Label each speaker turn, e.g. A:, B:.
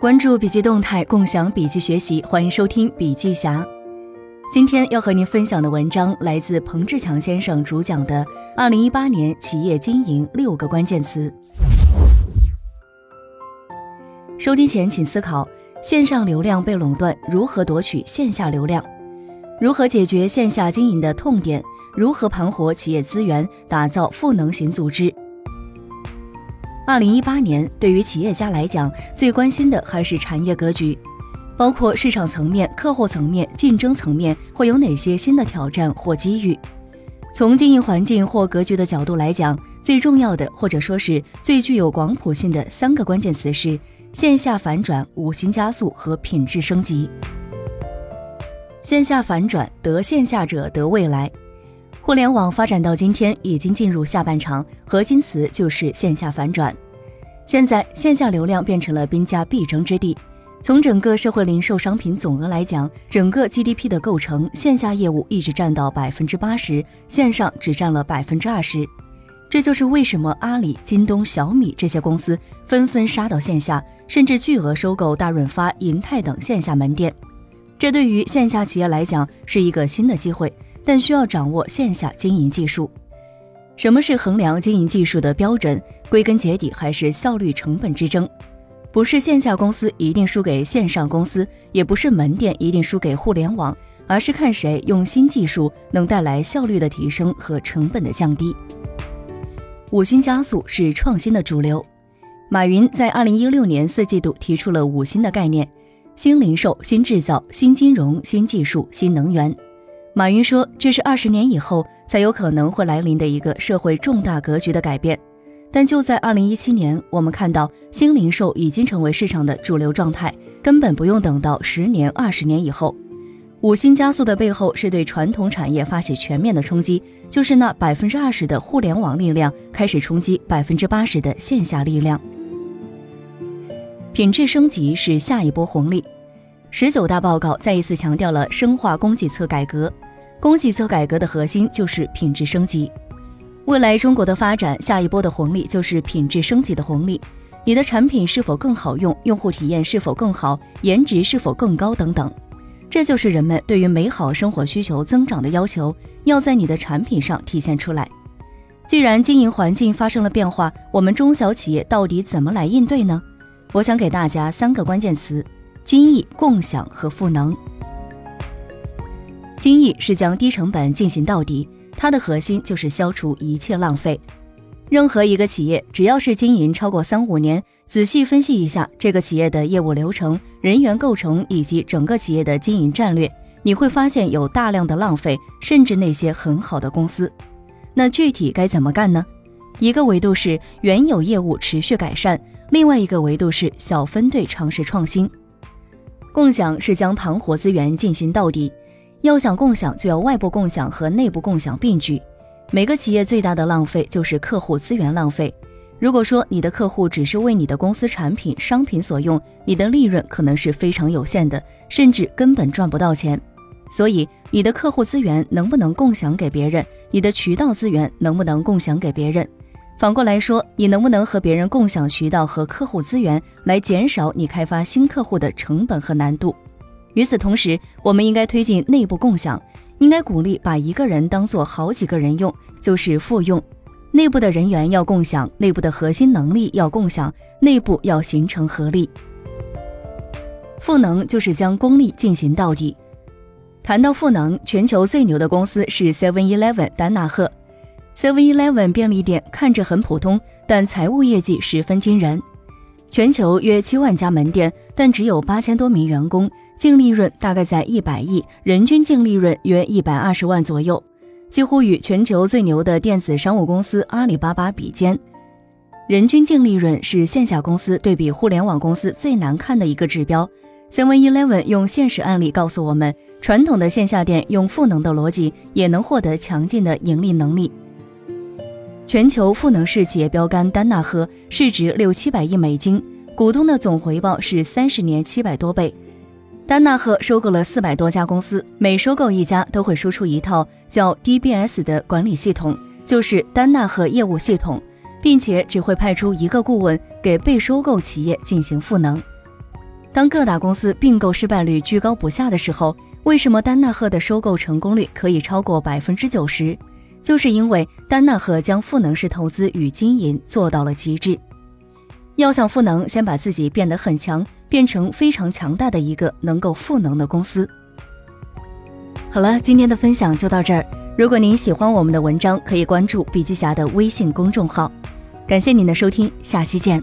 A: 关注笔记动态，共享笔记学习，欢迎收听笔记侠。今天要和您分享的文章来自彭志强先生主讲的《二零一八年企业经营六个关键词》。收听前请思考：线上流量被垄断，如何夺取线下流量？如何解决线下经营的痛点？如何盘活企业资源，打造赋能型组织？二零一八年，对于企业家来讲，最关心的还是产业格局，包括市场层面、客户层面、竞争层面会有哪些新的挑战或机遇。从经营环境或格局的角度来讲，最重要的或者说是最具有广谱性的三个关键词是：线下反转、五星加速和品质升级。线下反转，得线下者得未来。互联网发展到今天，已经进入下半场，核心词就是线下反转。现在线下流量变成了兵家必争之地。从整个社会零售商品总额来讲，整个 GDP 的构成，线下业务一直占到百分之八十，线上只占了百分之二十。这就是为什么阿里、京东、小米这些公司纷纷杀到线下，甚至巨额收购大润发、银泰等线下门店。这对于线下企业来讲是一个新的机会。但需要掌握线下经营技术。什么是衡量经营技术的标准？归根结底还是效率成本之争。不是线下公司一定输给线上公司，也不是门店一定输给互联网，而是看谁用新技术能带来效率的提升和成本的降低。五星加速是创新的主流。马云在二零一六年四季度提出了五星的概念：新零售、新制造、新金融、新技术、新能源。马云说：“这是二十年以后才有可能会来临的一个社会重大格局的改变。”但就在二零一七年，我们看到新零售已经成为市场的主流状态，根本不用等到十年、二十年以后。五星加速的背后是对传统产业发起全面的冲击，就是那百分之二十的互联网力量开始冲击百分之八十的线下力量。品质升级是下一波红利。十九大报告再一次强调了深化供给侧改革。供给侧改革的核心就是品质升级。未来中国的发展，下一波的红利就是品质升级的红利。你的产品是否更好用？用户体验是否更好？颜值是否更高？等等，这就是人们对于美好生活需求增长的要求，要在你的产品上体现出来。既然经营环境发生了变化，我们中小企业到底怎么来应对呢？我想给大家三个关键词：精益、共享和赋能。精益是将低成本进行到底，它的核心就是消除一切浪费。任何一个企业，只要是经营超过三五年，仔细分析一下这个企业的业务流程、人员构成以及整个企业的经营战略，你会发现有大量的浪费，甚至那些很好的公司。那具体该怎么干呢？一个维度是原有业务持续改善，另外一个维度是小分队尝试创新。共享是将盘活资源进行到底。要想共享，就要外部共享和内部共享并举。每个企业最大的浪费就是客户资源浪费。如果说你的客户只是为你的公司产品、商品所用，你的利润可能是非常有限的，甚至根本赚不到钱。所以，你的客户资源能不能共享给别人？你的渠道资源能不能共享给别人？反过来说，你能不能和别人共享渠道和客户资源，来减少你开发新客户的成本和难度？与此同时，我们应该推进内部共享，应该鼓励把一个人当做好几个人用，就是复用。内部的人员要共享，内部的核心能力要共享，内部要形成合力。赋能就是将功力进行到底。谈到赋能，全球最牛的公司是 Seven Eleven 丹纳赫。Seven Eleven 便利店看着很普通，但财务业绩十分惊人。全球约七万家门店，但只有八千多名员工，净利润大概在一百亿，人均净利润约一百二十万左右，几乎与全球最牛的电子商务公司阿里巴巴比肩。人均净利润是线下公司对比互联网公司最难看的一个指标。Seven Eleven 用现实案例告诉我们，传统的线下店用赋能的逻辑，也能获得强劲的盈利能力。全球赋能式企业标杆丹纳赫市值六七百亿美金，股东的总回报是三十年七百多倍。丹纳赫收购了四百多家公司，每收购一家都会输出一套叫 DBS 的管理系统，就是丹纳赫业务系统，并且只会派出一个顾问给被收购企业进行赋能。当各大公司并购失败率居高不下的时候，为什么丹纳赫的收购成功率可以超过百分之九十？就是因为丹纳赫将赋能式投资与经营做到了极致。要想赋能，先把自己变得很强，变成非常强大的一个能够赋能的公司。好了，今天的分享就到这儿。如果您喜欢我们的文章，可以关注笔记侠的微信公众号。感谢您的收听，下期见。